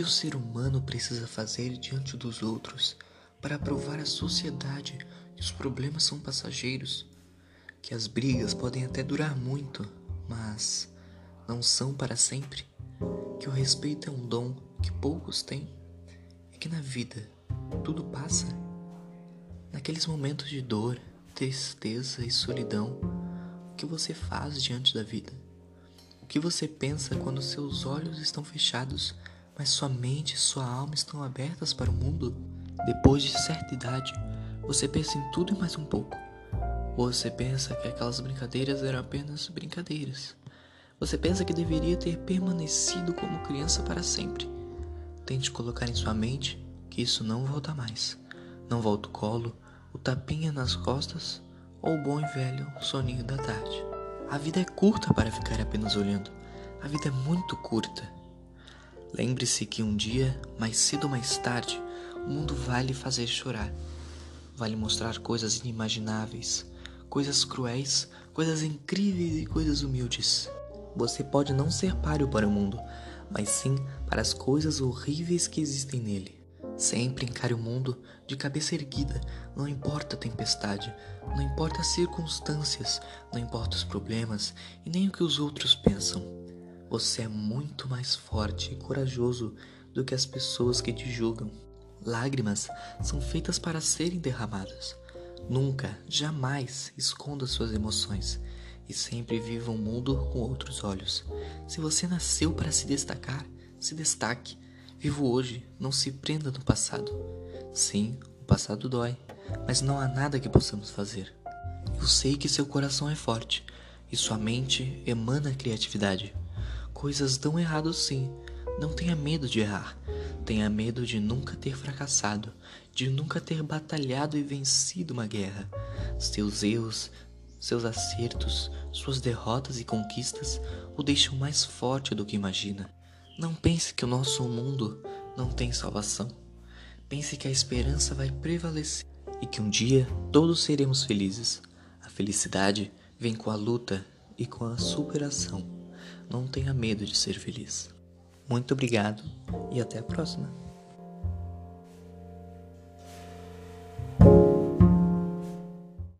que o ser humano precisa fazer diante dos outros para provar à sociedade que os problemas são passageiros, que as brigas podem até durar muito, mas não são para sempre, que o respeito é um dom que poucos têm, e que na vida tudo passa. Naqueles momentos de dor, tristeza e solidão, o que você faz diante da vida? O que você pensa quando seus olhos estão fechados, mas sua mente e sua alma estão abertas para o mundo? Depois de certa idade, você pensa em tudo e mais um pouco. Você pensa que aquelas brincadeiras eram apenas brincadeiras. Você pensa que deveria ter permanecido como criança para sempre. Tente colocar em sua mente que isso não volta mais. Não volta o colo, o tapinha nas costas ou o bom e velho soninho da tarde. A vida é curta para ficar apenas olhando. A vida é muito curta. Lembre-se que um dia, mais cedo ou mais tarde, o mundo vai lhe fazer chorar. Vai lhe mostrar coisas inimagináveis, coisas cruéis, coisas incríveis e coisas humildes. Você pode não ser páreo para o mundo, mas sim para as coisas horríveis que existem nele. Sempre encare o mundo de cabeça erguida, não importa a tempestade, não importa as circunstâncias, não importa os problemas e nem o que os outros pensam. Você é muito mais forte e corajoso do que as pessoas que te julgam. Lágrimas são feitas para serem derramadas. Nunca, jamais esconda suas emoções e sempre viva o um mundo com outros olhos. Se você nasceu para se destacar, se destaque. Viva hoje, não se prenda no passado. Sim, o passado dói, mas não há nada que possamos fazer. Eu sei que seu coração é forte e sua mente emana criatividade. Coisas dão errado sim. Não tenha medo de errar. Tenha medo de nunca ter fracassado, de nunca ter batalhado e vencido uma guerra. Seus erros seus acertos, suas derrotas e conquistas o deixam mais forte do que imagina. Não pense que o nosso mundo não tem salvação. Pense que a esperança vai prevalecer e que um dia todos seremos felizes. A felicidade vem com a luta e com a superação. Não tenha medo de ser feliz. Muito obrigado e até a próxima.